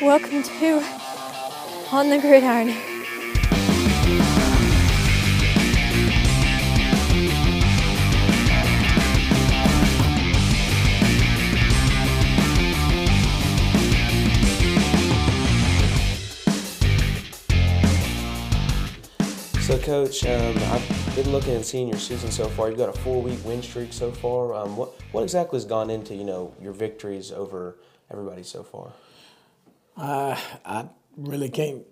Welcome to On the Gridiron. So, Coach, um, I've been looking and seeing your season so far. You've got a four-week win streak so far. Um, what what exactly has gone into you know your victories over everybody so far? Uh, I really can't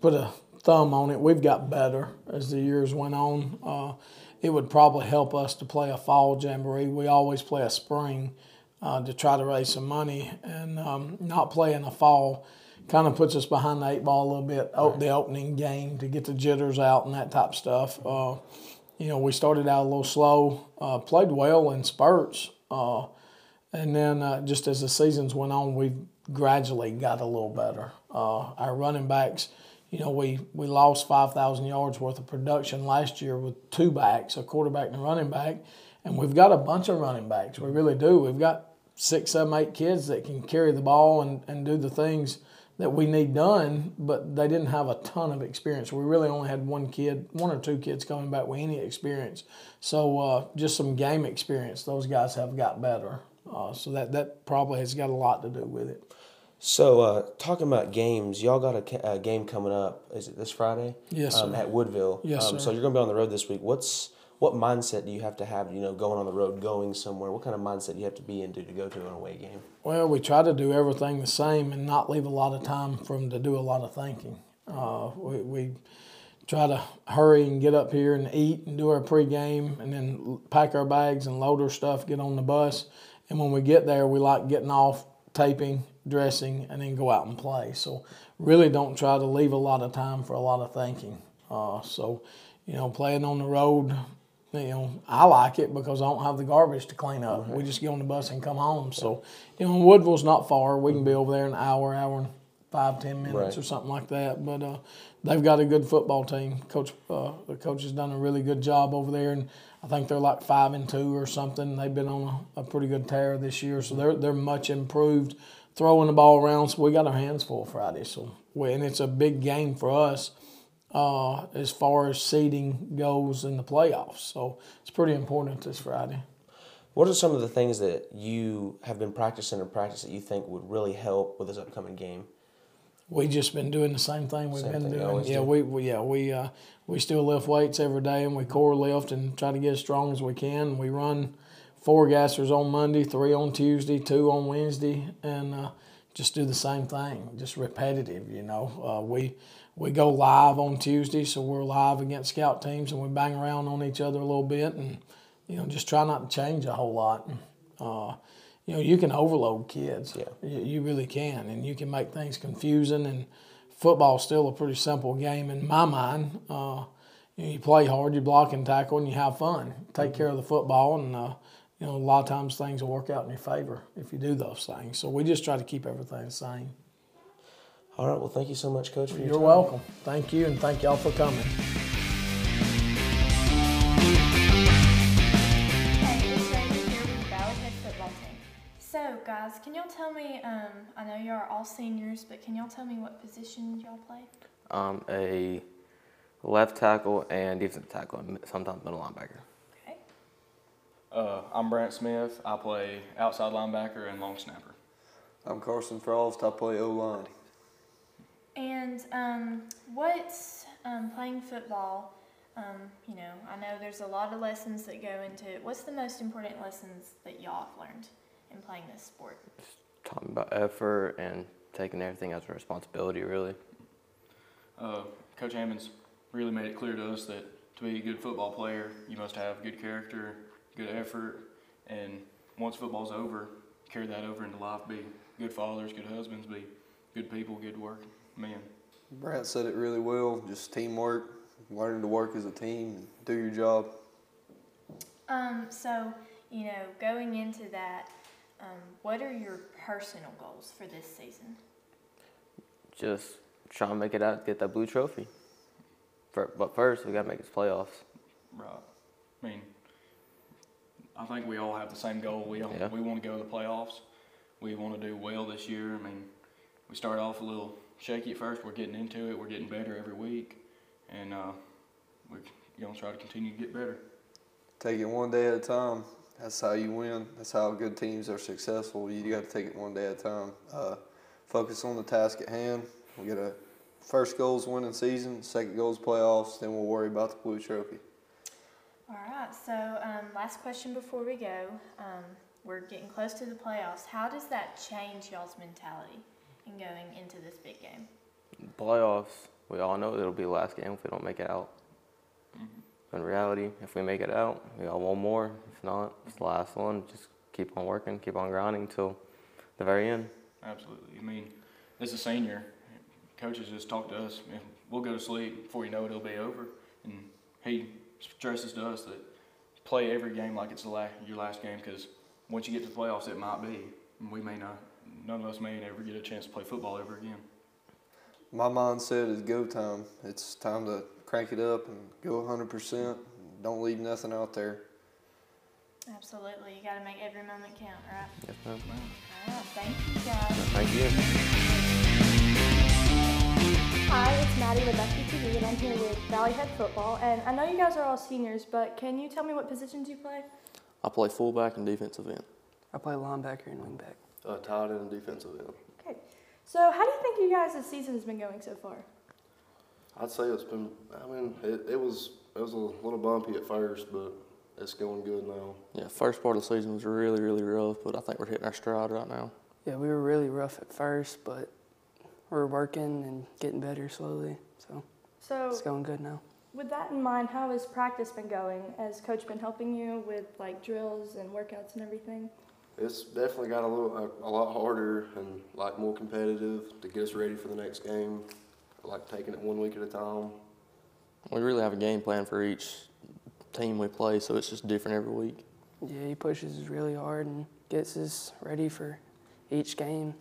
put a thumb on it. We've got better as the years went on. Uh, it would probably help us to play a fall jamboree. We always play a spring uh, to try to raise some money, and um, not playing a fall kind of puts us behind the eight ball a little bit. Right. The opening game to get the jitters out and that type of stuff. Uh, you know, we started out a little slow, uh, played well in spurts, uh, and then uh, just as the seasons went on, we gradually got a little better. Uh, our running backs, you know, we, we lost 5,000 yards worth of production last year with two backs, a quarterback and a running back, and we've got a bunch of running backs. We really do. We've got six, seven, eight kids that can carry the ball and, and do the things – that we need done, but they didn't have a ton of experience. We really only had one kid, one or two kids coming back with any experience. So uh, just some game experience. Those guys have got better. Uh, so that that probably has got a lot to do with it. So uh, talking about games, y'all got a, a, game coming up. Is it this Friday? Yes, um, At Woodville. Yes, um, sir. So you're going to be on the road this week. What's what mindset do you have to have, you know, going on the road, going somewhere? What kind of mindset do you have to be into to go to an away game? Well, we try to do everything the same and not leave a lot of time for them to do a lot of thinking. Uh, we, we try to hurry and get up here and eat and do our pregame and then pack our bags and load our stuff, get on the bus. And when we get there, we like getting off, taping, dressing, and then go out and play. So really don't try to leave a lot of time for a lot of thinking. Uh, so, you know, playing on the road, you know, I like it because I don't have the garbage to clean up. We just get on the bus and come home. So, you know, Woodville's not far. We can be over there an hour, hour and five, ten minutes right. or something like that. But uh, they've got a good football team. Coach, uh, the coach has done a really good job over there, and I think they're like five and two or something. They've been on a, a pretty good tear this year, so they're they're much improved throwing the ball around. So we got our hands full Friday. So we, and it's a big game for us uh, as far as seeding goes in the playoffs. So it's pretty important this Friday. What are some of the things that you have been practicing or practice that you think would really help with this upcoming game? We just been doing the same thing we've same been thing doing. Yeah, do. we, we, yeah we uh, we still lift weights every day and we core lift and try to get as strong as we can. We run four gassers on Monday, three on Tuesday, two on Wednesday, and uh, just do the same thing, just repetitive. You know, uh, we we go live on Tuesday, so we're live against scout teams, and we bang around on each other a little bit, and you know, just try not to change a whole lot. Uh, you know, you can overload kids. Yeah. You, you, really can, and you can make things confusing. And football's still a pretty simple game in my mind. Uh, you, know, you, play hard, you block and tackle, and you have fun. Take care of the football, and uh, you know, a lot of times things will work out in your favor if you do those things. So we just try to keep everything the same. All right. Well, thank you so much, Coach, for your You're time. welcome. Thank you, and thank y'all for coming. So, guys, can y'all tell me? Um, I know y'all are all seniors, but can y'all tell me what position y'all play? Um, a left tackle and defensive tackle, and sometimes middle linebacker. Okay. Uh, I'm Brant Smith. I play outside linebacker and long snapper. I'm Carson Frost. I play O line. And um, what's um, playing football? Um, you know, I know there's a lot of lessons that go into it. What's the most important lessons that y'all have learned in playing this sport? Just talking about effort and taking everything as a responsibility, really. Uh, Coach Hammonds really made it clear to us that to be a good football player, you must have good character, good effort, and once football's over, carry that over into life. Be good fathers, good husbands, be good people, good work men. Brant said it really well. Just teamwork, learning to work as a team, and do your job. Um, so, you know, going into that, um, what are your personal goals for this season? Just try to make it out, get that blue trophy. For, but first, we got to make it playoffs. Right. I mean, I think we all have the same goal. We all, yeah. we want to go to the playoffs. we want to do well this year. I mean, we started off a little shaky at first. We're getting into it. We're getting better every week, and uh, we're gonna try to continue to get better. Take it one day at a time. That's how you win. That's how good teams are successful. You got to take it one day at a time. Uh, focus on the task at hand. We get a first goals winning season, second goals playoffs. Then we'll worry about the blue trophy. All right. So, um, last question before we go. Um, we're getting close to the playoffs. How does that change y'all's mentality in going into this big game? Playoffs, we all know it'll be the last game if we don't make it out. In reality, if we make it out, we got one more. If not, it's the last one. Just keep on working, keep on grinding till the very end. Absolutely. I mean, as a senior, coaches just talk to us. and We'll go to sleep before you know it, it'll be over. And he stresses to us that play every game like it's the last, your last game because once you get to the playoffs, it might be. We may not. None of us may ever get a chance to play football ever again. My mindset is go time. It's time to crank it up and go 100%. Don't leave nothing out there. Absolutely. You got to make every moment count, right? Yes, ma'am. All right. Thank you, guys. Thank you. Hi, it's Maddie with FBTV, and I'm here with Valley Head Football. And I know you guys are all seniors, but can you tell me what positions you play? I play fullback and defensive end. I play linebacker and wingback. Uh, tight end and defensive end. Okay. So, how do you think you guys' season has been going so far? I'd say it's been. I mean, it, it was it was a little bumpy at first, but it's going good now. Yeah, first part of the season was really really rough, but I think we're hitting our stride right now. Yeah, we were really rough at first, but we're working and getting better slowly. So So, it's going good now. with that in mind, how has practice been going? Has coach been helping you with like drills and workouts and everything? It's definitely got a little a, a lot harder and like more competitive to get us ready for the next game. Like taking it one week at a time. We really have a game plan for each team we play, so it's just different every week. Yeah, he pushes us really hard and gets us ready for each game.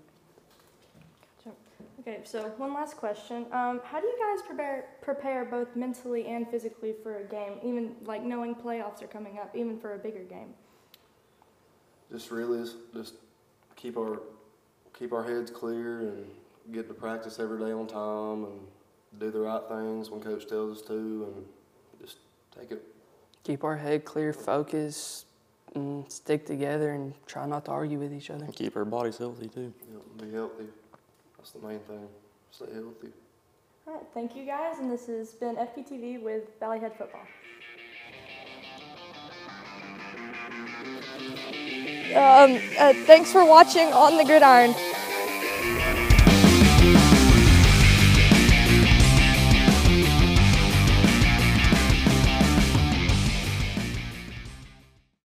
Okay, so one last question. Um, how do you guys prepare prepare both mentally and physically for a game, even like knowing playoffs are coming up, even for a bigger game? just really is- just keep our keep our heads clear and get to practice every day on time and do the right things when coach tells us to and just take it Keep our head clear, focus, and stick together and try not to argue with each other. and keep our bodies healthy too. be healthy. That's the main thing. Stay healthy. All right, thank you guys, and this has been FPTV with Valley Head Football. Um, uh, thanks for watching On the Gridiron.